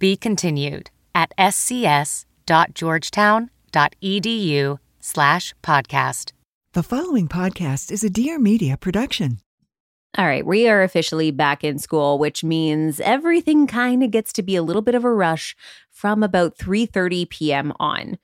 Be continued at scs.georgetown.edu slash podcast. The following podcast is a Dear Media production. All right, we are officially back in school, which means everything kind of gets to be a little bit of a rush from about 3:30 p.m. on.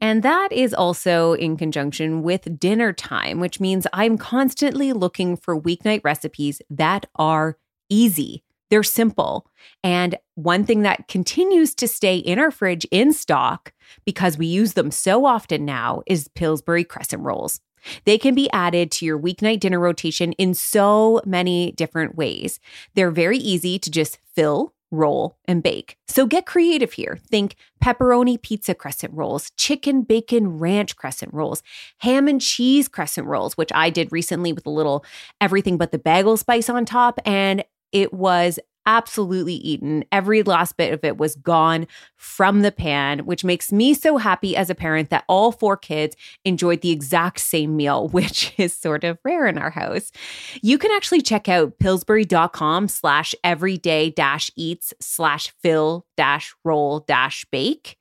And that is also in conjunction with dinner time, which means I'm constantly looking for weeknight recipes that are easy. They're simple. And one thing that continues to stay in our fridge in stock because we use them so often now is Pillsbury crescent rolls. They can be added to your weeknight dinner rotation in so many different ways. They're very easy to just fill, roll, and bake. So get creative here. Think pepperoni pizza crescent rolls, chicken bacon ranch crescent rolls, ham and cheese crescent rolls, which I did recently with a little everything but the bagel spice on top. And it was absolutely eaten. Every last bit of it was gone from the pan, which makes me so happy as a parent that all four kids enjoyed the exact same meal, which is sort of rare in our house. You can actually check out pillsbury.com slash everyday dash eats slash fill dash roll dash bake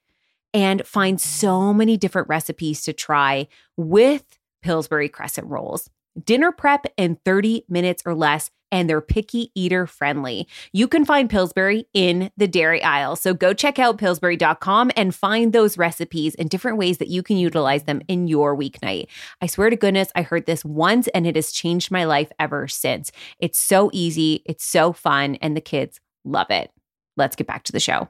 and find so many different recipes to try with Pillsbury crescent rolls. Dinner prep in 30 minutes or less and they're picky eater friendly. You can find Pillsbury in the dairy aisle. So go check out Pillsbury.com and find those recipes and different ways that you can utilize them in your weeknight. I swear to goodness, I heard this once and it has changed my life ever since. It's so easy, it's so fun, and the kids love it. Let's get back to the show.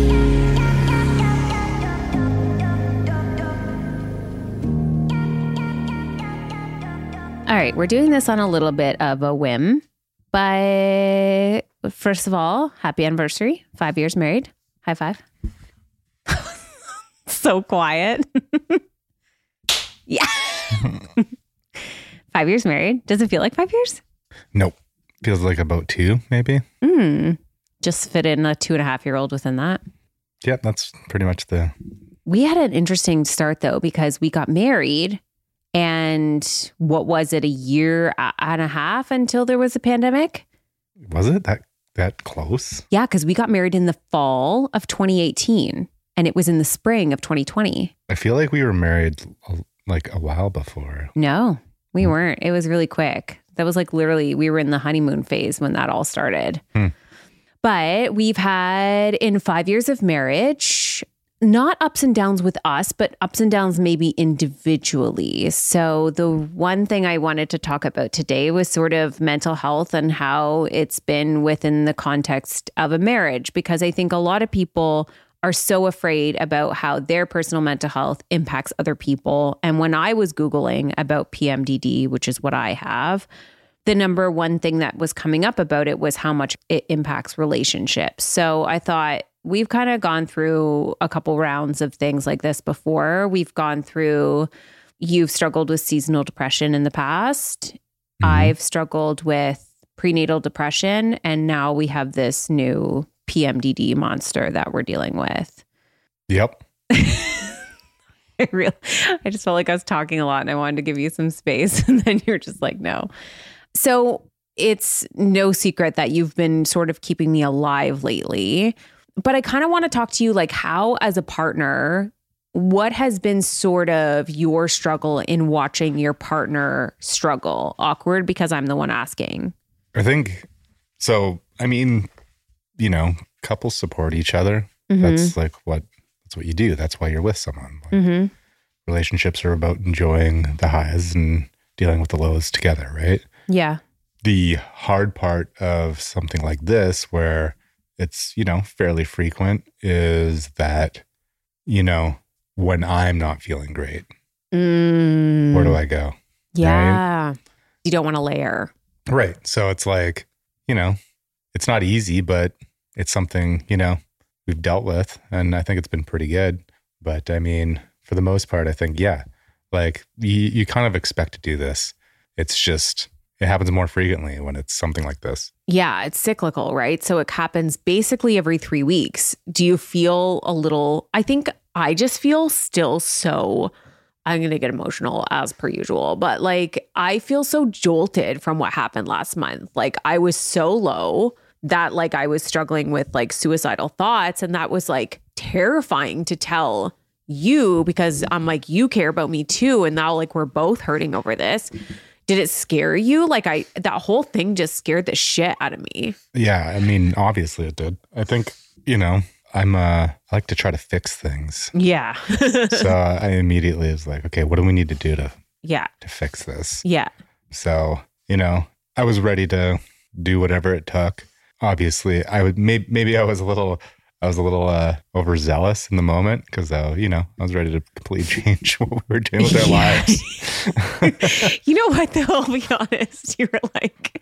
All right, we're doing this on a little bit of a whim. But first of all, happy anniversary. Five years married. High five. so quiet. yeah. five years married. Does it feel like five years? Nope. Feels like about two, maybe. Mm. Just fit in a two and a half year old within that. Yep, that's pretty much the. We had an interesting start though, because we got married and what was it, a year and a half until there was a pandemic? Was it that that close? Yeah, because we got married in the fall of 2018 and it was in the spring of 2020. I feel like we were married like a while before. No, we hmm. weren't. It was really quick. That was like literally, we were in the honeymoon phase when that all started. Hmm. But we've had in five years of marriage, not ups and downs with us, but ups and downs maybe individually. So, the one thing I wanted to talk about today was sort of mental health and how it's been within the context of a marriage, because I think a lot of people are so afraid about how their personal mental health impacts other people. And when I was Googling about PMDD, which is what I have, the number one thing that was coming up about it was how much it impacts relationships. So I thought, we've kind of gone through a couple rounds of things like this before. We've gone through, you've struggled with seasonal depression in the past. Mm-hmm. I've struggled with prenatal depression. And now we have this new PMDD monster that we're dealing with. Yep. I really, I just felt like I was talking a lot and I wanted to give you some space. And then you're just like, no. So it's no secret that you've been sort of keeping me alive lately. But I kind of want to talk to you like how, as a partner, what has been sort of your struggle in watching your partner struggle? Awkward because I'm the one asking. I think so. I mean, you know, couples support each other. Mm-hmm. That's like what that's what you do. That's why you're with someone. Like, Mm-hmm. Relationships are about enjoying the highs and dealing with the lows together, right? Yeah. The hard part of something like this, where it's you know fairly frequent, is that you know when I'm not feeling great, Mm. where do I go? Yeah. You don't want to layer. Right. So it's like, you know, it's not easy, but it's something, you know, we've dealt with. And I think it's been pretty good. But I mean, for the most part, I think, yeah, like you, you kind of expect to do this. It's just, it happens more frequently when it's something like this. Yeah, it's cyclical, right? So it happens basically every three weeks. Do you feel a little? I think I just feel still so. I'm going to get emotional as per usual, but like I feel so jolted from what happened last month. Like I was so low that like I was struggling with like suicidal thoughts. And that was like terrifying to tell you because I'm like, you care about me too. And now like we're both hurting over this. Did it scare you? Like I that whole thing just scared the shit out of me. Yeah. I mean, obviously it did. I think, you know, I'm, uh, I like to try to fix things. Yeah. so I immediately was like, okay, what do we need to do to, yeah. to fix this? Yeah. So, you know, I was ready to do whatever it took. Obviously, I would maybe maybe I was a little I was a little uh, overzealous in the moment because uh, you know I was ready to completely change what we were doing with our lives. you know what though? I'll be honest. You were like,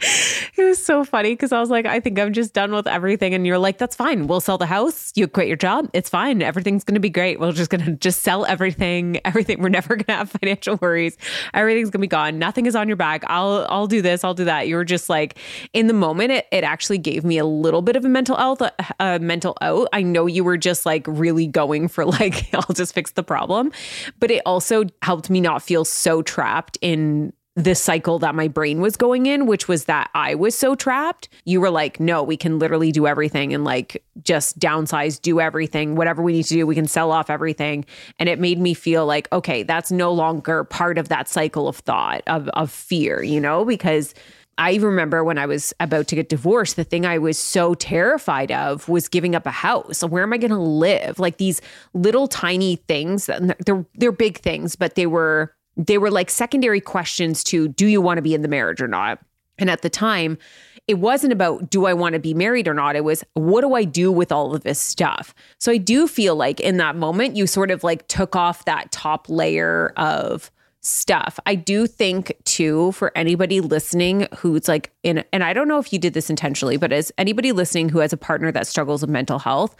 it was so funny because I was like, I think I'm just done with everything. And you're like, that's fine. We'll sell the house. You quit your job. It's fine. Everything's gonna be great. We're just gonna just sell everything. Everything. We're never gonna have financial worries. Everything's gonna be gone. Nothing is on your back. I'll I'll do this. I'll do that. You were just like in the moment. It it actually gave me a little bit of a mental out. A mental out. I know you were just like really going for like I'll just fix the problem, but it also helped me not feel so trapped in the cycle that my brain was going in, which was that I was so trapped. You were like, no, we can literally do everything and like just downsize, do everything, whatever we need to do, we can sell off everything. And it made me feel like, okay, that's no longer part of that cycle of thought, of, of fear, you know, because I remember when I was about to get divorced, the thing I was so terrified of was giving up a house. Where am I going to live? Like these little tiny things they're they're big things, but they were they were like secondary questions to do you want to be in the marriage or not? And at the time, it wasn't about do I want to be married or not? It was what do I do with all of this stuff? So I do feel like in that moment, you sort of like took off that top layer of stuff. I do think too for anybody listening who's like in and I don't know if you did this intentionally, but as anybody listening who has a partner that struggles with mental health,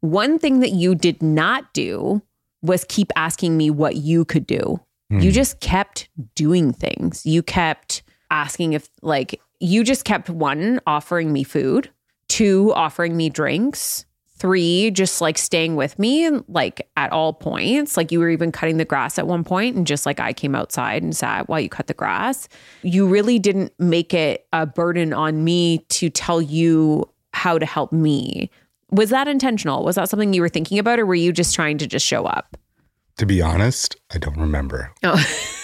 one thing that you did not do was keep asking me what you could do. You hmm. just kept doing things. You kept asking if like you just kept one offering me food, two offering me drinks, three just like staying with me and like at all points. Like you were even cutting the grass at one point and just like i came outside and sat while you cut the grass. You really didn't make it a burden on me to tell you how to help me. Was that intentional? Was that something you were thinking about or were you just trying to just show up? To be honest, I don't remember. oh.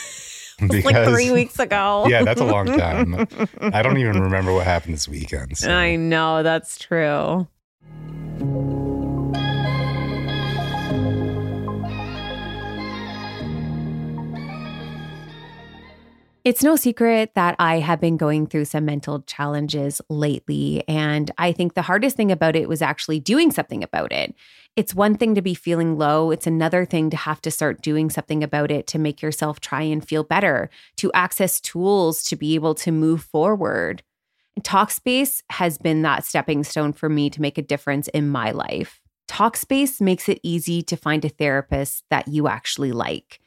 Like three weeks ago. Yeah, that's a long time. I don't even remember what happened this weekend. so- i know that's true It's no secret that I have been going through some mental challenges lately. And I think the hardest thing about it was actually doing something about it. It's one thing to be feeling low, it's another thing to have to start doing something about it to make yourself try and feel better, to access tools to be able to move forward. Talkspace has been that stepping stone for me to make a difference in my life. Talkspace makes it easy to find a therapist that you actually like.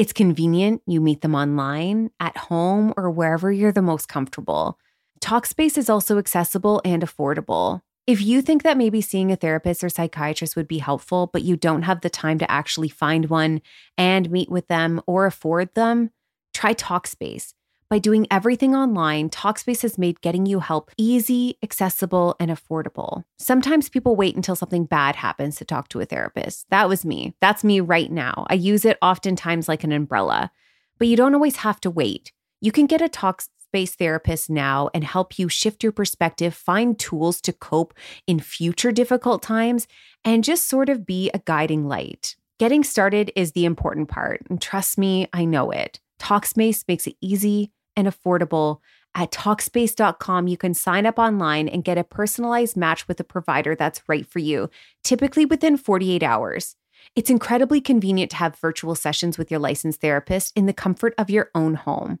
It's convenient. You meet them online, at home, or wherever you're the most comfortable. Talkspace is also accessible and affordable. If you think that maybe seeing a therapist or psychiatrist would be helpful, but you don't have the time to actually find one and meet with them or afford them, try Talkspace. By doing everything online, Talkspace has made getting you help easy, accessible, and affordable. Sometimes people wait until something bad happens to talk to a therapist. That was me. That's me right now. I use it oftentimes like an umbrella, but you don't always have to wait. You can get a Talkspace therapist now and help you shift your perspective, find tools to cope in future difficult times, and just sort of be a guiding light. Getting started is the important part, and trust me, I know it. Talkspace makes it easy and affordable. At Talkspace.com, you can sign up online and get a personalized match with a provider that's right for you, typically within 48 hours. It's incredibly convenient to have virtual sessions with your licensed therapist in the comfort of your own home.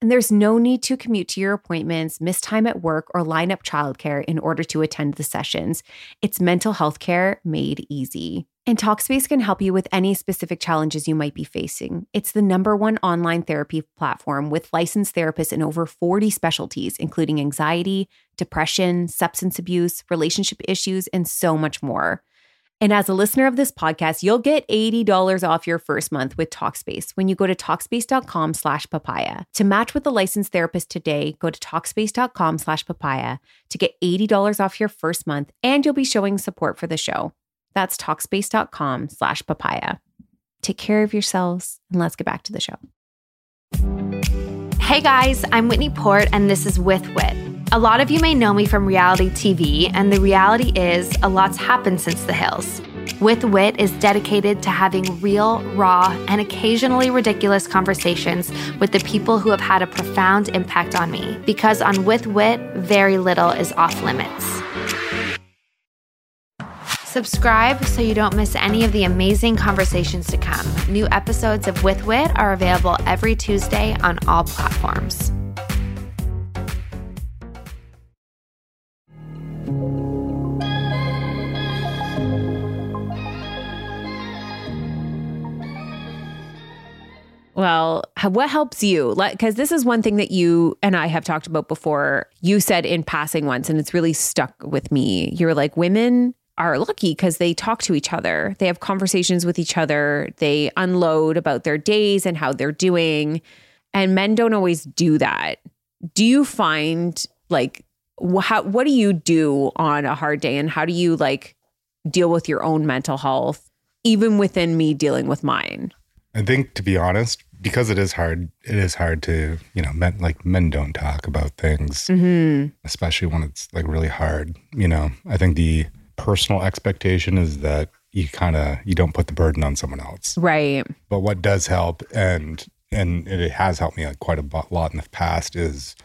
And there's no need to commute to your appointments, miss time at work, or line up childcare in order to attend the sessions. It's mental health care made easy. And Talkspace can help you with any specific challenges you might be facing. It's the number one online therapy platform with licensed therapists in over 40 specialties, including anxiety, depression, substance abuse, relationship issues, and so much more. And as a listener of this podcast, you'll get $80 off your first month with Talkspace when you go to Talkspace.com slash papaya. To match with a licensed therapist today, go to Talkspace.com slash papaya to get $80 off your first month, and you'll be showing support for the show. That's Talkspace.com slash papaya. Take care of yourselves, and let's get back to the show. Hey guys, I'm Whitney Port, and this is With Wit. A lot of you may know me from reality TV, and the reality is a lot's happened since the hills. With Wit is dedicated to having real, raw, and occasionally ridiculous conversations with the people who have had a profound impact on me. Because on With Wit, very little is off limits. Subscribe so you don't miss any of the amazing conversations to come. New episodes of With Wit are available every Tuesday on all platforms. Well, what helps you? Because this is one thing that you and I have talked about before. You said in passing once, and it's really stuck with me. You're like, women are lucky because they talk to each other, they have conversations with each other, they unload about their days and how they're doing. And men don't always do that. Do you find like, how, what do you do on a hard day and how do you like deal with your own mental health, even within me dealing with mine? I think to be honest, because it is hard, it is hard to, you know, men like men don't talk about things, mm-hmm. especially when it's like really hard. You know, I think the personal expectation is that you kind of you don't put the burden on someone else. Right. But what does help and and it has helped me like quite a lot in the past is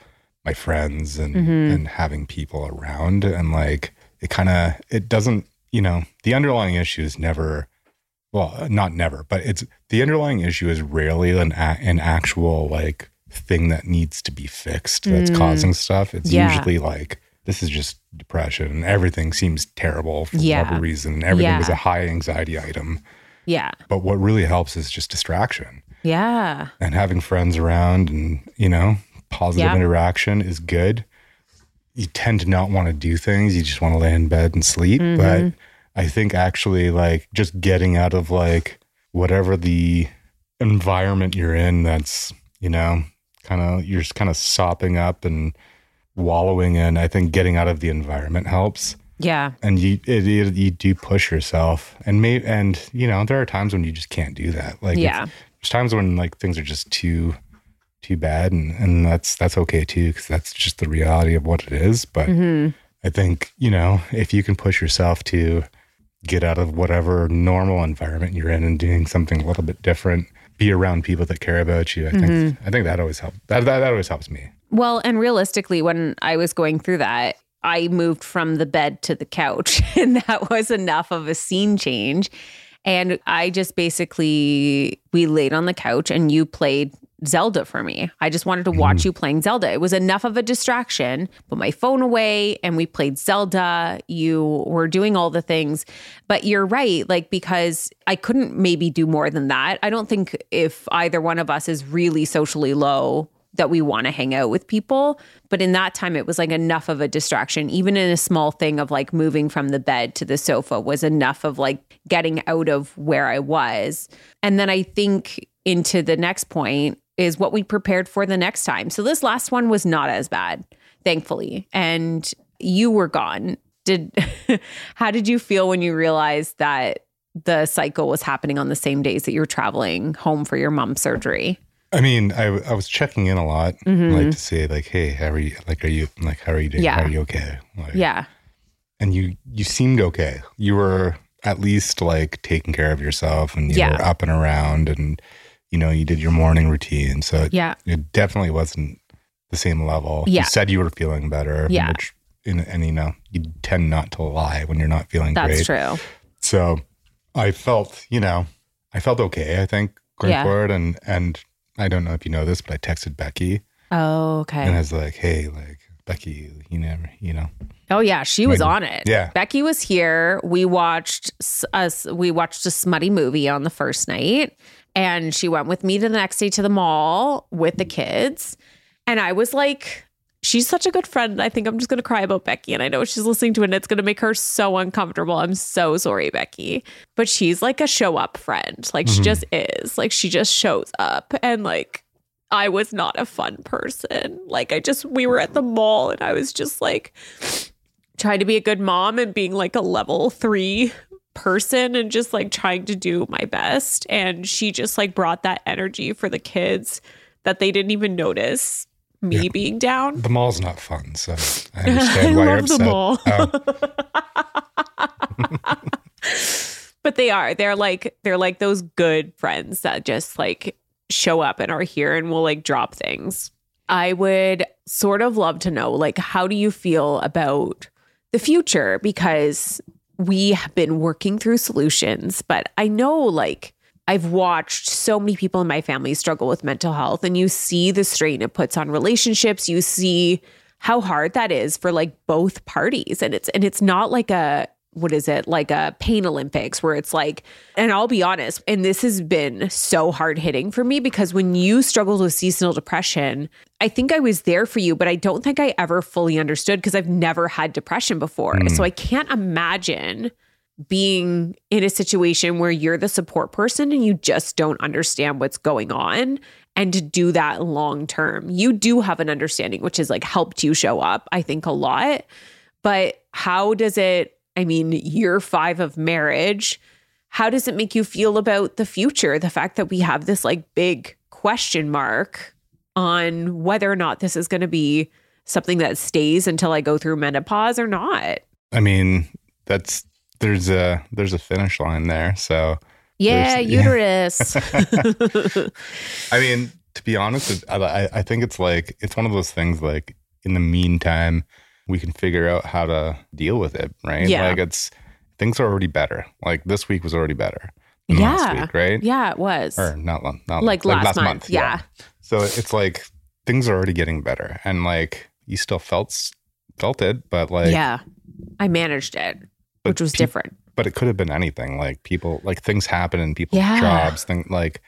my friends and mm-hmm. and having people around and like it kind of it doesn't you know the underlying issue is never well not never but it's the underlying issue is rarely an an actual like thing that needs to be fixed that's mm. causing stuff it's yeah. usually like this is just depression and everything seems terrible for yeah. whatever reason. Everything yeah. was a high anxiety item. Yeah. But what really helps is just distraction. Yeah. And having friends around and, you know, positive yeah. interaction is good. You tend to not want to do things. You just want to lay in bed and sleep. Mm-hmm. But I think actually, like, just getting out of like whatever the environment you're in that's, you know, kind of, you're just kind of sopping up and, wallowing in, I think getting out of the environment helps. Yeah. And you it, it, you do push yourself and may and you know, there are times when you just can't do that. Like yeah. there's times when like things are just too too bad and and that's that's okay too cuz that's just the reality of what it is, but mm-hmm. I think, you know, if you can push yourself to get out of whatever normal environment you're in and doing something a little bit different, be around people that care about you. I mm-hmm. think I think that always helps. That, that that always helps me. Well, and realistically, when I was going through that, I moved from the bed to the couch, and that was enough of a scene change. And I just basically, we laid on the couch and you played Zelda for me. I just wanted to watch mm. you playing Zelda. It was enough of a distraction. Put my phone away and we played Zelda. You were doing all the things. But you're right, like, because I couldn't maybe do more than that. I don't think if either one of us is really socially low that we want to hang out with people. But in that time, it was like enough of a distraction. Even in a small thing of like moving from the bed to the sofa was enough of like getting out of where I was. And then I think into the next point is what we prepared for the next time. So this last one was not as bad, thankfully. And you were gone. Did how did you feel when you realized that the cycle was happening on the same days that you were traveling home for your mom's surgery? I mean, I, I was checking in a lot, Mhm. like to say, like, hey, how are you? Like, are you like, how are you doing? Yeah. How are you okay? Like, Yeah. And you you seemed okay. You were at least like taking care of yourself, and you Yeah. were up and around, and you know, you did your morning routine. So it, Yeah. it definitely wasn't the same level. Yeah. You said you were feeling better. Yeah. Which, in, and you know, you tend not to lie when you're not feeling That's great. That's true. So I felt, you know, I felt okay, I think, going Yeah. forward. And and I don't know if you know this, but I texted Becky Oh, okay. and I was like, hey, like Becky, you never, you know. Oh yeah, she was on it. Yeah. Becky was here. We watched us we watched a smutty movie on the first night and she went with me the next day to the mall with the kids. And I was like She's such a good friend. I think I'm just going to cry about Becky. And I know she's listening to it and it's going to make her so uncomfortable. I'm so sorry, Becky. But she's like a show up friend. Like she Mhm. just is. Like she just shows up. And like I was not a fun person. Like I just, we were at the mall and I was just like trying to be a good mom and being like a level three person and just like trying to do my best. And she just like brought that energy for the kids that they didn't even notice me Yeah. being down. The mall's not fun, so I understand I why you're love the upset. mall. Oh, but they are they're like they're like those good friends that just like show up and are here and will like drop things i would sort of love to know like how do you feel about the future because we have been working through solutions but i know like I've watched so many people in my family struggle with mental health, and you see the strain it puts on relationships. You see how hard that is for like both parties, and it's and it's not like a what is it like a pain Olympics where it's like, and I'll be honest, and this has been so hard hitting for me because when you struggled with seasonal depression, I think I was there for you, but I don't think I ever fully understood because I've never had depression before, mm. so I can't imagine being in a situation where you're the support person and you just don't understand what's going on and to do that long term. You do have an understanding, which has like helped you show up, I think, a lot. But how does it, I mean, year five of marriage, how does it make you feel about the future? The fact that we have this like big question mark on whether or not this is going to be something that stays until I go through menopause or not. I mean, that's there's a there's a finish line there. So Yeah, There's- yeah. uterus. I mean, to be honest, I, I- I think it's like it's one of those things. Like in the meantime, we can figure out how to deal with it, right? Yeah. Like it's things are already better. Like this week was already better than last Yeah. week, right? yeah, it was. Or not, lo- not like, last, month. Yeah. So it's like things are already getting better, and like you still felt felt it, but like yeah. I managed it, which was peop- different. But it could have been anything. Like people, like things happen in people's Yeah. jobs. Think like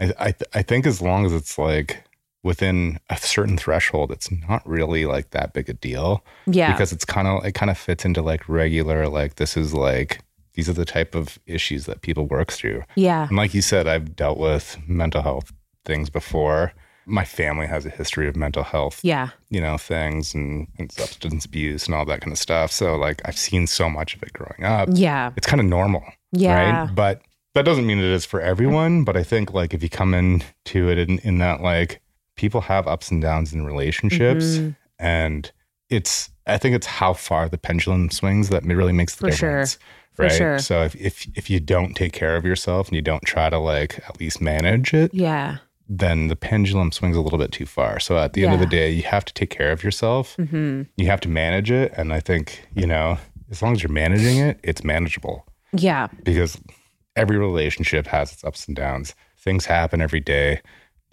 I I, th- I think as long as it's like within a certain threshold, it's not really like that big a deal Yeah. because it's kind of it kind of fits into like regular like this is like these are the type of issues that people work through. yeah. And like you said, I've dealt with mental health things before. My family has a history of mental health, Yeah. you know, things and, and substance abuse and all that kind of stuff. So like I've seen so much of it growing up. Yeah. It's kind of normal, Yeah. right? But that doesn't mean it is for everyone. But I think like if you come into it in, in that like people have ups and downs in relationships Mhm. and it's I think it's how far the pendulum swings that really makes the For sure. difference. For right. sure. So if, if if you don't take care of yourself and you don't try to like at least manage it, Yeah. then the pendulum swings a little bit too far. So at the end of the day, you have to take care of yourself. hmm You have to manage it. And I think, you know, as long as you're managing it, it's manageable Yeah. because every relationship has its ups and downs. Things happen every day.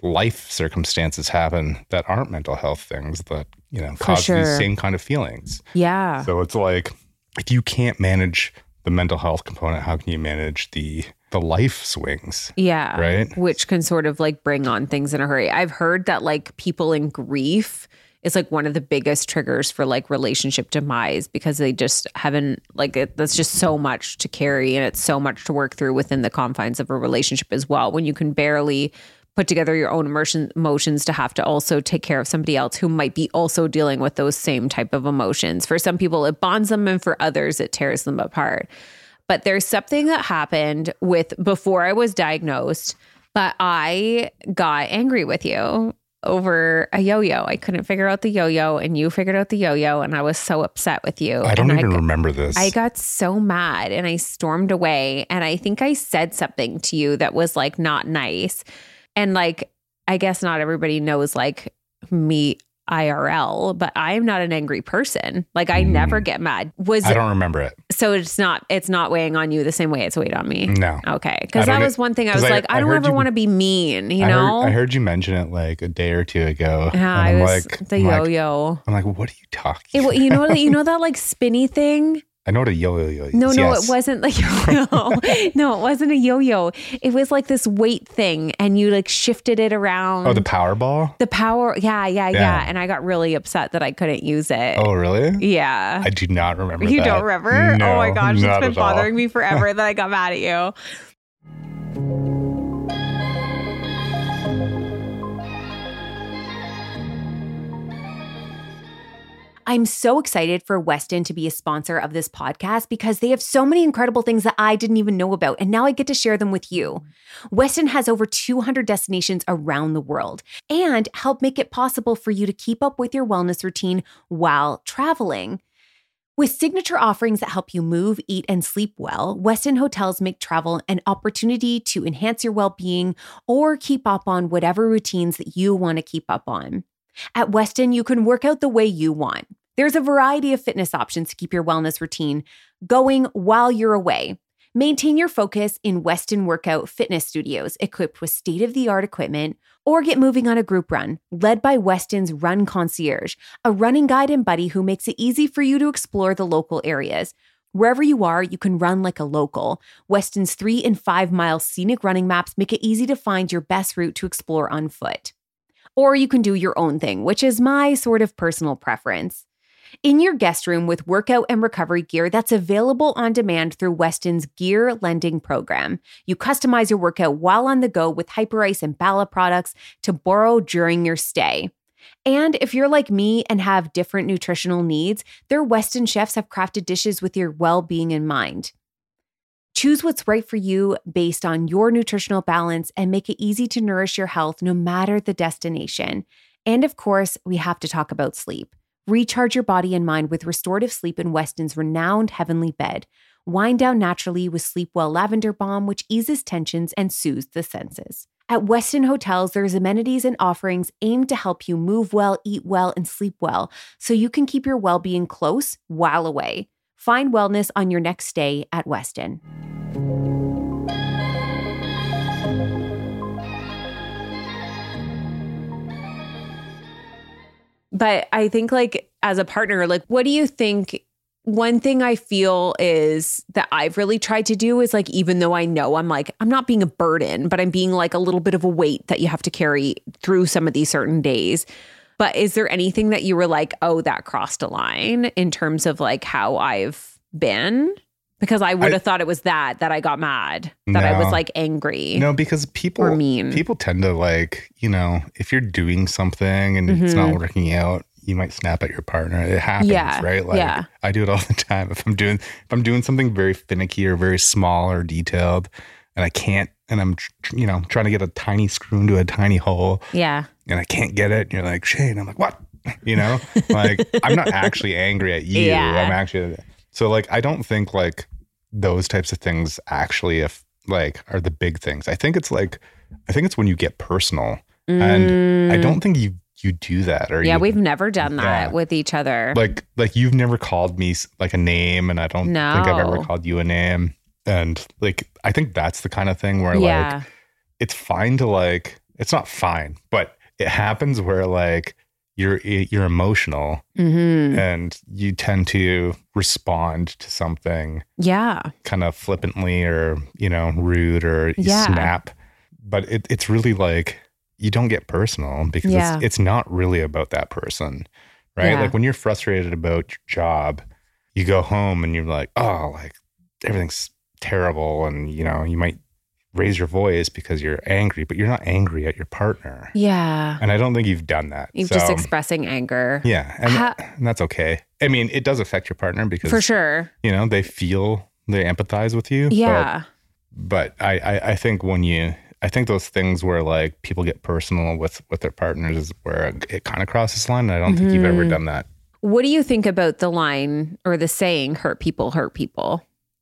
Life circumstances happen that aren't mental health things that, you know, cause sure. these same kind of feelings. Yeah. So it's like if you can't manage the mental health component, how can you manage the the life swings? Yeah. Right. Which can sort of like bring on things in a hurry. I've heard that like people in grief is like one of the biggest triggers for like relationship demise because they just haven't like it, that's just so much to carry and it's so much to work through within the confines of a relationship as well when you can barely put together your own emotion, emotions to have to also take care of somebody else who might be also dealing with those same type of emotions for some people it bonds them and for others it tears them apart but there's something that happened with before I was diagnosed, but I got angry with you over a yo-yo. I couldn't figure out the yo-yo and you figured out the yo-yo and I was so upset with you. I don't and even I, remember this. I got so mad and I stormed away and I think I said something to you that was like not nice. And like I guess not everybody knows like me IRL, but I am not an angry person. Like I never mm. get mad. Was I don't remember it. so it's not it's not weighing on you the same way it's weighed on me. No. Okay, because that was one thing I was I- like, I, I don't ever you- want to be mean, you I know. heard, I heard you mention it like a day or two ago. yeah, I I'm was like, the I'm like- yo-yo. I'm like, what are you talking? It, you know, you know that like spinny thing. I know what a yo-yo is. No, no, yes. it wasn't like yo-yo. no, it wasn't a yo-yo. It was like this weight thing, and you like shifted it around. Oh, the power ball. the power. Yeah, yeah, yeah, Yeah. And I got really upset that I couldn't use it. Oh, really? Yeah. I do not remember. you that. don't remember? No, oh my gosh, it's been at all. bothering me forever that I got mad at you. I'm so excited for Westin to be a sponsor of this podcast because they have so many incredible things that I didn't even know about, and now I get to share them with you. Westin has over 200 destinations around the world and help make it possible for you to keep up with your wellness routine while traveling. With signature offerings that help you move, eat, and sleep well, Westin hotels make travel an opportunity to enhance your well being or keep up on whatever routines that you want to keep up on. At Westin, you can work out the way you want. There's a variety of fitness options to keep your wellness routine going while you're away. Maintain your focus in Westin Workout Fitness Studios, equipped with state of the art equipment, or get moving on a group run led by Westin's Run Concierge, a running guide and buddy who makes it easy for you to explore the local areas. Wherever you are, you can run like a local. Westin's three and five mile scenic running maps make it easy to find your best route to explore on foot. Or you can do your own thing, which is my sort of personal preference. In your guest room with workout and recovery gear that's available on demand through Westin's gear lending program. You customize your workout while on the go with Hyperice and Bala products to borrow during your stay. And if you're like me and have different nutritional needs, their Westin chefs have crafted dishes with your well being in mind. Choose what's right for you based on your nutritional balance and make it easy to nourish your health no matter the destination. And of course, we have to talk about sleep. Recharge your body and mind with restorative sleep in Westin's renowned heavenly bed. Wind down naturally with Sleepwell Lavender Balm, which eases tensions and soothes the senses. At Westin Hotels, there's amenities and offerings aimed to help you move well, eat well, and sleep well so you can keep your well being close while away. Find wellness on your next stay at Westin. But I think, like, as a partner, like, what do you think? One thing I feel is that I've really tried to do is like, even though I know I'm like, I'm not being a burden, but I'm being like a little bit of a weight that you have to carry through some of these certain days. But is there anything that you were like, oh, that crossed a line in terms of like how I've been? Because I would have thought it was that, that I got mad, that I was like angry. No, because people Or mean. people tend to like, you know, if you're doing something and it's not Mhm. working out, you might snap at your partner. It happens, Yeah, right? Like yeah. I do it all the time. If I'm doing if I'm doing something very finicky or very small or detailed and I can't and I'm tr- you know, trying to get a tiny screw into a tiny hole Yeah. and I can't get it and you're like, "Shane." I'm like, "What?" You know? like I'm not actually angry at you. Yeah. I'm actually So like I don't think like those types of things actually if like are the big things. I think it's like I think it's when you get personal. And I Mm. don't think you you do that or Yeah, you, we've never done that Yeah. with each other. like like you've never called me like a name and I don't think I've ever called you a name. And like I think that's the kind of thing where like it's fine to like it's not fine, but it happens where like you're you're emotional Mm-hmm. and you tend to respond to something Yeah. kind of flippantly or you know rude or Yeah. snap but it, it's really like you don't get personal because Yeah. it's, it's not really about that person right Yeah. like when you're frustrated about your job you go home and you're like oh like everything's terrible and you know you might raise your voice because you're angry but you're not angry at your partner Yeah. and i don't think you've done that You're just expressing anger. yeah and, Ha- and that's okay i mean it does affect your partner because For sure. you know they feel they empathize with you Yeah. but I, I I think when you I think those things where like people get personal with with their partners is where it kind of crosses line. And I don't think you've ever Mhm. done that. What do you think about the line or the saying, hurt people, hurt people?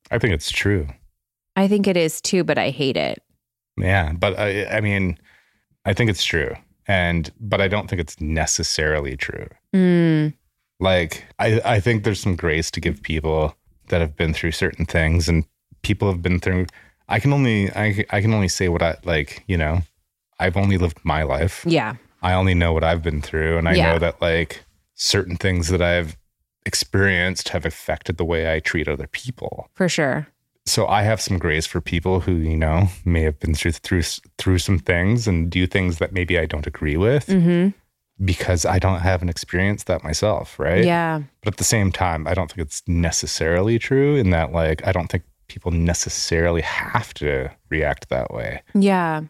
I think it's true. I think it is too, but I hate it. Yeah, but I I mean, I think it's true, and but I don't think it's necessarily true. Mm, Like I I think there's some grace to give people that have been through certain things, and people have been through. I can only I I can only say what I like. You know, I've only lived my life. yeah. I only know what I've been through, and I Yeah. know that like certain things that I've experienced have affected the way I treat other people. For sure. So I have some grace for people who you know may have been through through through some things and do things that maybe I don't agree with hmm because I don't have an experience that myself, right? Yeah. But at the same time, I don't think it's necessarily true in that like I don't think people necessarily have to react that way. Yeah.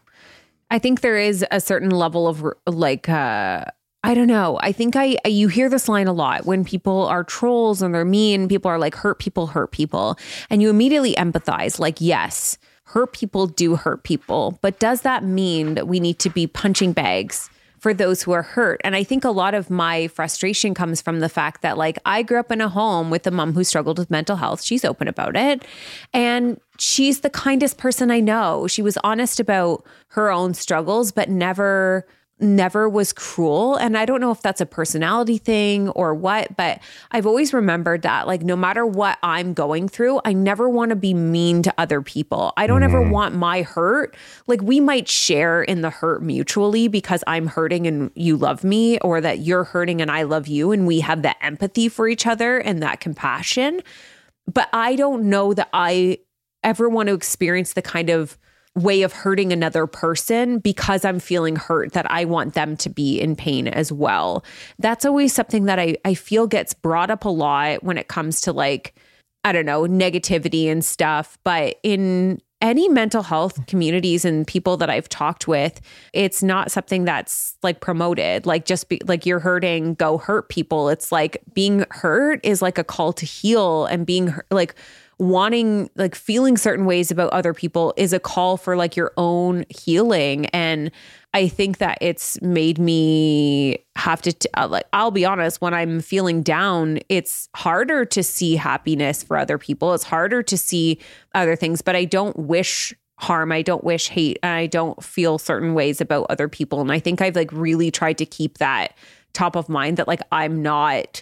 I think there is a certain level of like uh I don't know. I think I you hear this line a lot when people are trolls and they're mean, people are like hurt people hurt people and you immediately empathize like yes, hurt people do hurt people, but does that mean that we need to be punching bags? For those who are hurt. And I think a lot of my frustration comes from the fact that, like, I grew up in a home with a mom who struggled with mental health. She's open about it. And she's the kindest person I know. She was honest about her own struggles, but never never was cruel. And i don't know if that's a personality thing or what but i've always remembered that like no matter what i'm going through i never want to be mean to other people. I don't ever mm-hmm. want my hurt. Like we might share in the hurt mutually because i'm hurting and you love me or that you're hurting and i love you and we have that empathy for each other and that compassion. But I don't know that I ever want to experience the kind of way of hurting another person because I'm feeling hurt that I want them to be in pain as well. That's always something that I, I feel gets brought up a lot when it comes to like, I don't know, negativity and stuff. But in any mental health communities and people that I've talked with, it's not something that's like promoted. Like just be like you're hurting, go hurt people. It's like being hurt is like a call to heal and being like wanting like feeling certain ways about other people is a call for like your own healing. And I think that it's made me have to t- uh, like I'll be honest when I'm feeling down it's harder to see happiness for other people. It's harder to see other things but I don't wish harm. I don't wish hate. And I don't feel certain ways about other people. And I think I've like really tried to keep that top of mind that like I'm not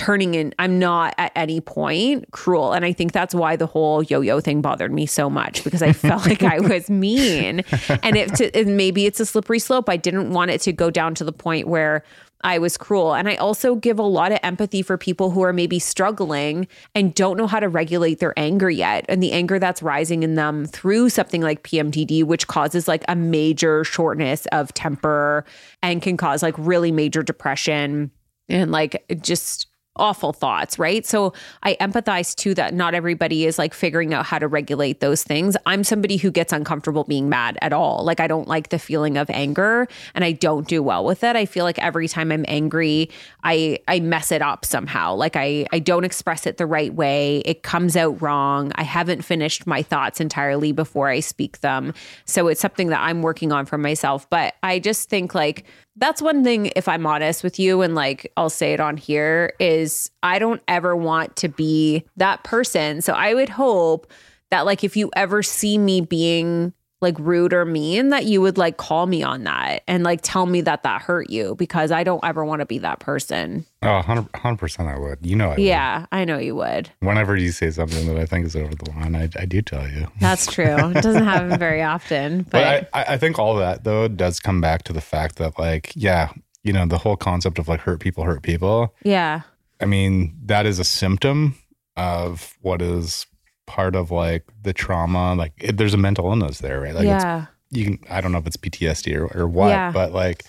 turning in i'm not at any point cruel and i think that's why the whole yo-yo thing bothered me so much because i felt like i was mean and it to, and maybe it's a slippery slope i didn't want it to go down to the point where I was cruel. And I also give a lot of empathy for people who are maybe struggling and don't know how to regulate their anger yet. And the anger that's rising in them through something like PMDD, which causes like a major shortness of temper and can cause like really major depression and like just awful thoughts, right? So I empathize too that not everybody is like figuring out how to regulate those things. I'm somebody who gets uncomfortable being mad at all. Like I don't like the feeling of anger and I don't do well with it. I feel like every time I'm angry, I I mess it up somehow. Like I I don't express it the right way. It comes out wrong. I haven't finished my thoughts entirely before I speak them. So it's something that I'm working on for myself, but I just think like that's one thing if i'm honest with you and like i'll say it on here is i don't ever want to be that person. So i would hope that like if you ever see me being like rude or mean that you would like call me on that and like tell me that that hurt you because i don't ever want to be that person Oh, 100 percent, I would. You know, I would. yeah i know you would Whenever you say something that I think is over the line, I, I do tell you. that's true it doesn't happen very often but, But I I think all that though does come back to the fact that like, yeah, you know, the whole concept of like hurt people hurt people. Yeah. I mean, that is a symptom of what is part of like the trauma. Like, it, there's a mental illness there, right? Like, it's yeah. you can I don't know if it's PTSD or, or what, Yeah. but like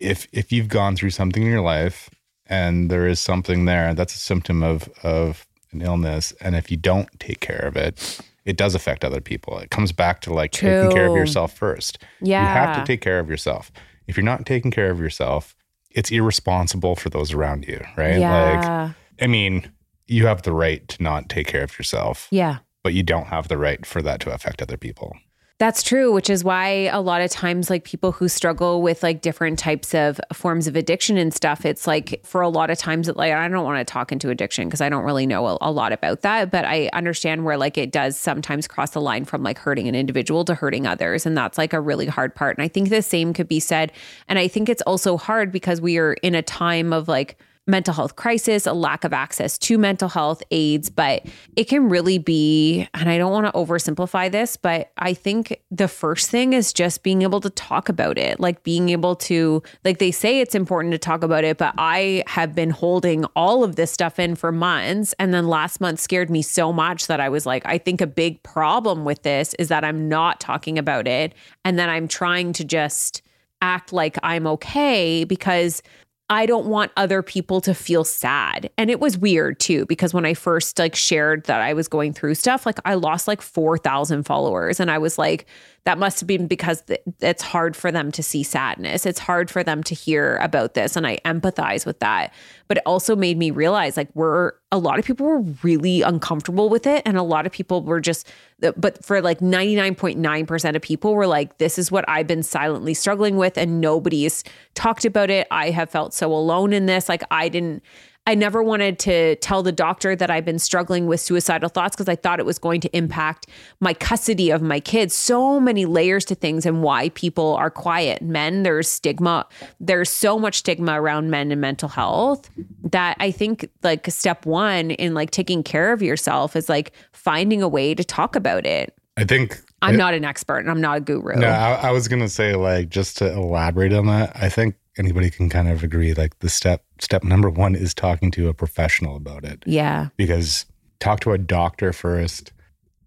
if if you've gone through something in your life and there is something there, that's a symptom of of an illness. And if you don't take care of it, it does affect other people. It comes back to like taking care of yourself first. Yeah. You have to take care of yourself. If you're not taking care of yourself, it's irresponsible for those around you, right? Yeah. Like I mean, you have the right to not take care of yourself, yeah. but you don't have the right for that to affect other people. That's true, which is why a lot of times, like people who struggle with like different types of forms of addiction and stuff, it's like for a lot of times, it, like I don't want to talk into addiction because I don't really know a, a lot about that, but I understand where like it does sometimes cross the line from like hurting an individual to hurting others. And that's like a really hard part. And I think the same could be said. And I think it's also hard because we are in a time of like, mental health crisis, a lack of access to mental health aids, but it can really be, and I don't want to oversimplify this, but I think the first thing is just being able to talk about it, like being able to, like they say it's important to talk about it, but I have been holding all of this stuff in for months. And then last month scared me so much that I was like, I think a big problem with this is that I'm not talking about it. And then I'm trying to just act like I'm okay because I don't want other people to feel sad. And it was weird too because when I first like shared that I was going through stuff, like I lost like 4,000 followers and I was like that must have been because th- it's hard for them to see sadness. It's hard for them to hear about this and I empathize with that. But it also made me realize like we're a lot of people were really uncomfortable with it and a lot of people were just but for like 99.9% of people were like this is what I've been silently struggling with and nobody's talked about it. I have felt so alone in this. Like I didn't I never wanted to tell the doctor that I've been struggling with suicidal thoughts because I thought it was going to impact my custody of my kids. So many layers to things and why people are quiet. Men, there's stigma. There's so much stigma around men and mental health that I think like step one in like taking care of yourself is like finding a way to talk about it. I think I'm not an expert and I'm not a guru. No, I, I was gonna say like just to elaborate on that. I think anybody can kind of agree. Like the step step number one is talking to a professional about it Yeah. because talk to a doctor first.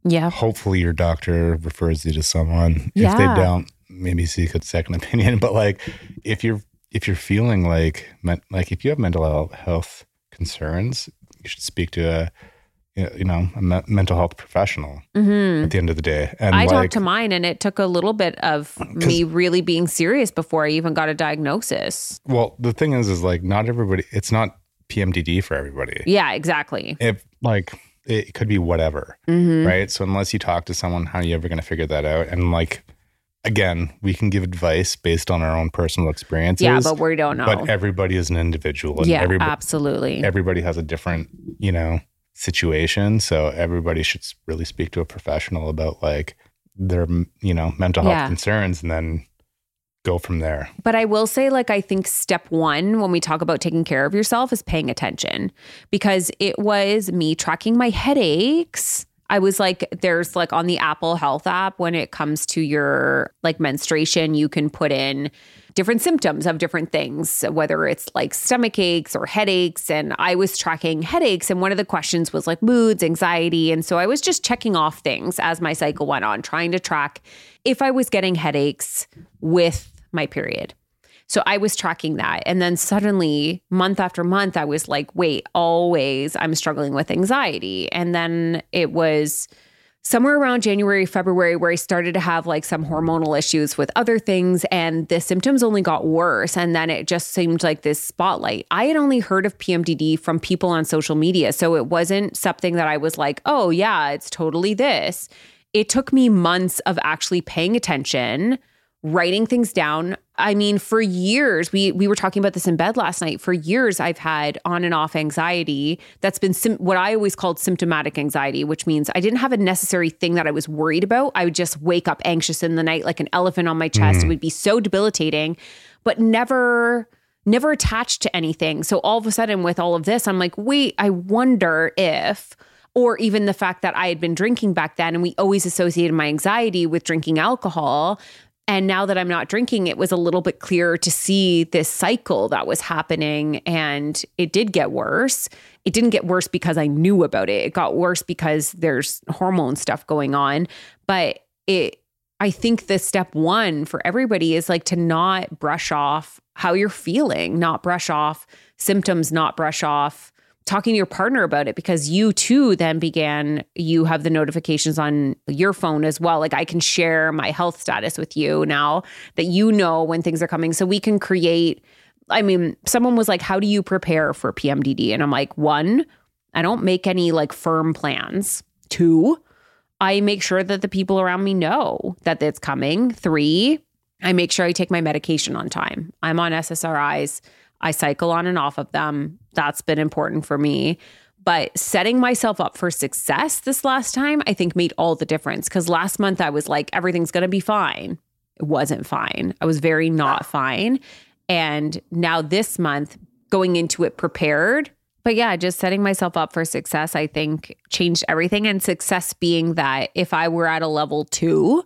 Yeah. Hopefully, your doctor refers you to someone. Yeah. If they don't, maybe seek a second opinion. But like, if you're if you're feeling like like if you have mental health- health concerns, you should speak to a you know a me- mental health professional hmm at the end of the day. And I like, talked to mine and it took a little bit of me really being serious before I even got a diagnosis. Well, the thing is, is like not everybody. It's not PMDD for everybody. Yeah, exactly. If like it could be whatever, Mhm. right? So unless you talk to someone, how are you ever going to figure that out? And like again, we can give advice based on our own personal experiences. Yeah, but we don't know. But everybody is an individual, and yeah, everybody absolutely. everybody has a different, you know, situation. So everybody should really speak to a professional about like their, you know, mental health Yeah. concerns, and then go from there. But I will say, like, I think step one when we talk about taking care of yourself is paying attention because it was me tracking my headaches. I was like, there's like on the Apple Health app, when it comes to your like menstruation, you can put in different symptoms of different things, whether it's like stomach aches or headaches. And I was tracking headaches. And one of the questions was like moods, anxiety. And so I was just checking off things as my cycle went on, trying to track if I was getting headaches with my period. So I was tracking that. And then suddenly, month after month, I was like, wait, always I'm struggling with anxiety. And then it was somewhere around January, February, where I started to have like some hormonal issues with other things. And the symptoms only got worse. And then it just seemed like this spotlight. I had only heard of PMDD from people on social media. So it wasn't something that I was like, oh, yeah, it's totally this. It took me months of actually paying attention writing things down. I mean, for years, we we were talking about this in bed last night. For years, I've had on and off anxiety that's been sim- what I always called symptomatic anxiety, which means I didn't have a necessary thing that I was worried about. I would just wake up anxious in the night like an elephant on my chest. Mm-hmm. It would be so debilitating, but never never attached to anything. So all of a sudden with all of this, I'm like, "Wait, I wonder if or even the fact that I had been drinking back then and we always associated my anxiety with drinking alcohol And now that I'm not drinking, it was a little bit clearer to see this cycle that was happening. And it did get worse. It didn't get worse because I knew about it. It got worse because there's hormone stuff going on. But it, I think the step one for everybody is like to not brush off how you're feeling, not brush off symptoms, not brush off talking to your partner about it because you too then began you have the notifications on your phone as well. Like i can share my health status with you now that you know when things are coming. So we can create i mean someone was like how do you prepare for pmdd and i'm like one i don't make any like firm plans. Two i make sure that the people around me know that it's coming. Three i make sure i take my medication on time. I'm on ssris I cycle on and off of them. That's been important for me. But setting myself up for success this last time, I think made all the difference. Cause last month I was like, everything's going to be fine. It wasn't fine. I was very not ah. fine. And now this month, going into it prepared. But yeah, just setting myself up for success, I think changed everything. And success being that if I were at a level two,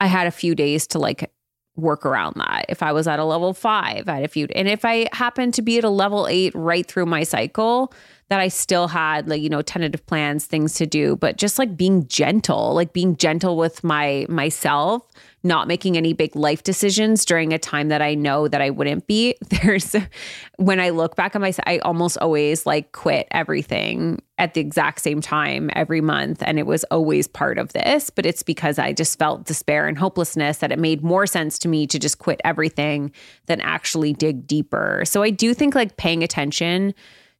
I had a few days to like work around that. If I was at a level five, had a few, and if I happened to be at a level eight right through my cycle, that I still had like, you know, tentative plans, things to do, but just like being gentle, like being gentle with my myself, not making any big life decisions during a time that I know that I wouldn't be. There's when I look back on myself, I almost always like quit everything at the exact same time every month and it was always part of this, but it's because I just felt despair and hopelessness that it made more sense to me to just quit everything than actually dig deeper. So I do think like paying attention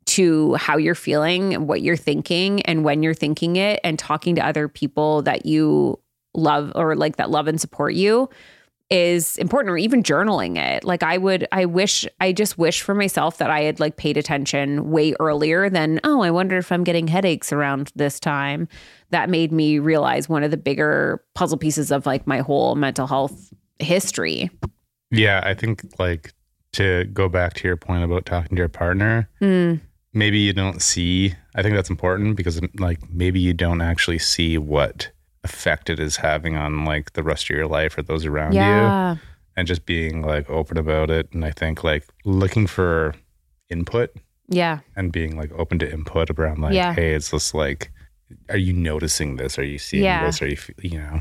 to how you're feeling, what you're thinking, and when you're thinking it, and talking to other people that you love or like that love and support you is important or even journaling it. Like i would i wish i just wish for myself that i had like paid attention way earlier than oh i wonder if i'm getting headaches around this time. That made me realize one of the bigger puzzle pieces of like my whole mental health history. Yeah i think like to go back to your point about talking to your partner mm maybe you don't see i think that's important because like maybe you don't actually see what effect it is having on like the rest of your life or those around yeah. you and just being like open about it and i think like looking for input yeah and being like open to input around like Yeah. hey it's just like are you noticing this are you seeing Yeah. this are you you know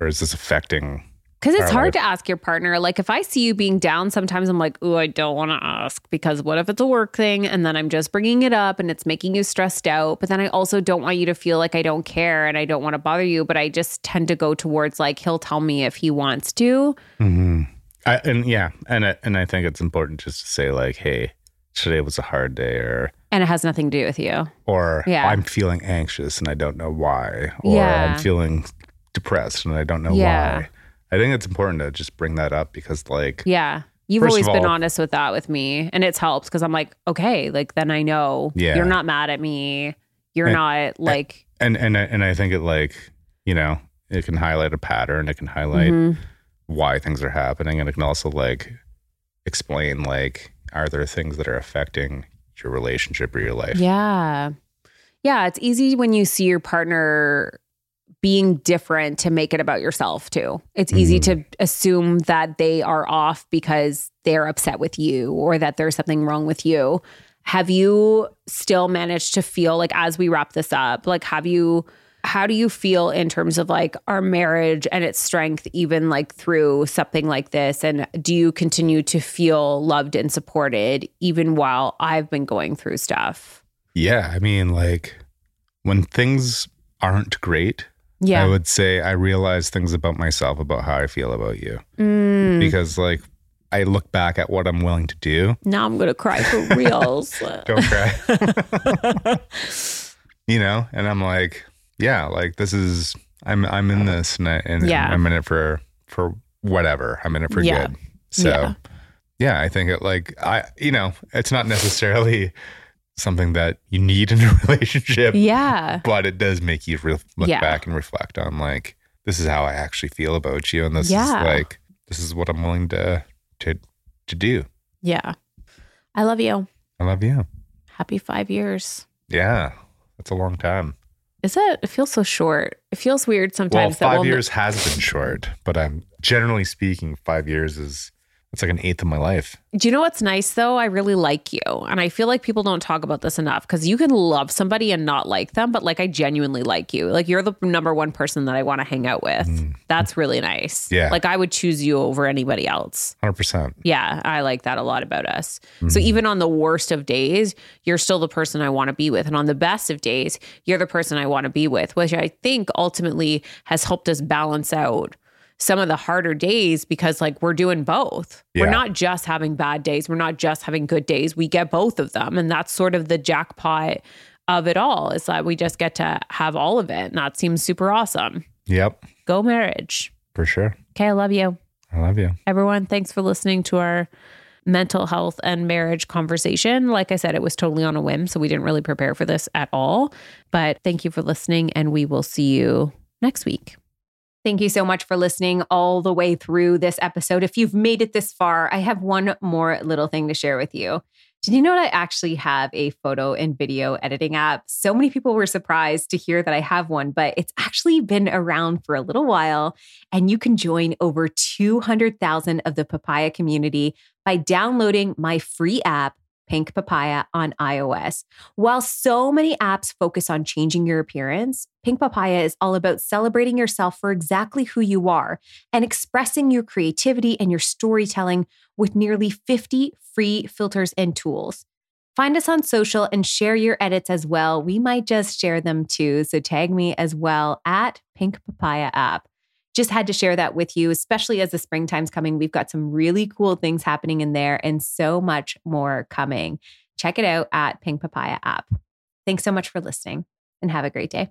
or is this affecting Because it's hard life. to ask your partner. Like if I see you being down, sometimes I'm like, oh, I don't want to ask because what if it's a work thing and then I'm just bringing it up and it's making you stressed out. But then I also don't want you to feel like I don't care and I don't want to bother you. But I just tend to go towards like he'll tell me if he wants to. Mm-hmm. I, and yeah, and I, and I think it's important just to say like, hey, today was a hard day, or And it has nothing to do with you. or Yeah. I'm feeling anxious and I don't know why, or Yeah. I'm feeling depressed and I don't know Yeah. why. I think it's important to just bring that up because like Yeah. You've always of been honest with that with me. And it's helped because I'm like, okay, like then I know Yeah. you're not mad at me. You're And- not like, and and I- and I think it like you know it can highlight a pattern, it can highlight Mhm. why things are happening, and it can also like explain like are there things that are affecting your relationship or your life? Yeah. Yeah. It's easy when you see your partner being different to make it about yourself too. It's easy mm-hmm. to assume that they are off because they're upset with you or that there's something wrong with you. Have you still managed to feel like, as we wrap this up, like, have you, how do you feel in terms of like our marriage and its strength, even like through something like this? And do you continue to feel loved and supported even while I've been going through stuff? Yeah, I mean, like when things aren't great, Yeah. I would say I realize things about myself about how I feel about you Mm. because like I look back at what I'm willing to do. Now I'm gonna cry for reals. Don't cry. you know, and I'm like, yeah, like this is I'm I'm in this and, I, and Yeah. I'm in it for for whatever. I'm in it for Yeah. good. So Yeah. yeah. I think it like I you know, it's not necessarily something that you need in a relationship. yeah. but it does make you re- look Yeah. back and reflect on like this is how I actually feel about you, and this Yeah. is like this is what I'm willing to to to do. Yeah. I love you. I love you. Happy five years. Yeah, that's a long time. Is it? It feels so short. It feels weird Well, sometimes. that 5 we'll- years has been short, but I'm generally speaking, 5 years is it's like an eighth of my life. Do you know what's nice though? I really like you. And I feel like people don't talk about this enough because you can love somebody and not like them, but like I genuinely like you. Like you're the number one person that I want to hang out with. That's really nice. Mm. Yeah. Like I would choose you over anybody else. 100%. Yeah, I like that a lot about us. Mm-hmm. So even on the worst of days, you're still the person I want to be with. And on the best of days, you're the person I want to be with, which I think ultimately has helped us balance out some of the harder days because like we're doing both. We're not just having bad days, we're not just having good days. We get both of them. And that's sort of the jackpot of it all. Is that we just get to have all of it. And that seems super awesome. Yep, Go marriage. for sure. Okay, I love you. I love you. Everyone, thanks for listening to our mental health and marriage conversation. Like I said, it was totally on a whim, so we didn't really prepare for this at all. But thank you for listening, and we will see you next week. Thank you so much for listening all the way through this episode. If you've made it this far, I have one more little thing to share with you. Did you know that I actually have a photo and video editing app? So many people were surprised to hear that I have one, but it's actually been around for a little while. And you can join over 200,000 of the papaya community by downloading my free app, Pink Papaya, on iOS. While so many apps focus on changing your appearance, Pink Papaya is all about celebrating yourself for exactly who you are and expressing your creativity and your storytelling with nearly 50 free filters and tools. Find us on social and share your edits as well. We might just share them too. So tag me as well at Pink Papaya app. Just had to share that with you, especially as the springtime's coming. We've got some really cool things happening in there and so much more coming. Check it out at Pink Papaya app. Thanks so much for listening and have a great day.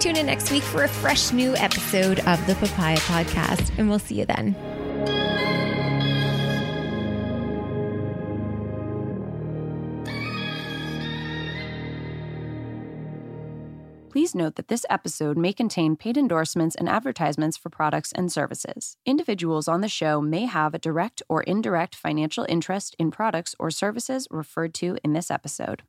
Tune in next week for a fresh new episode of the Papaya Podcast, and we'll see you then. Please note that this episode may contain paid endorsements and advertisements for products and services. Individuals on the show may have a direct or indirect financial interest in products or services referred to in this episode.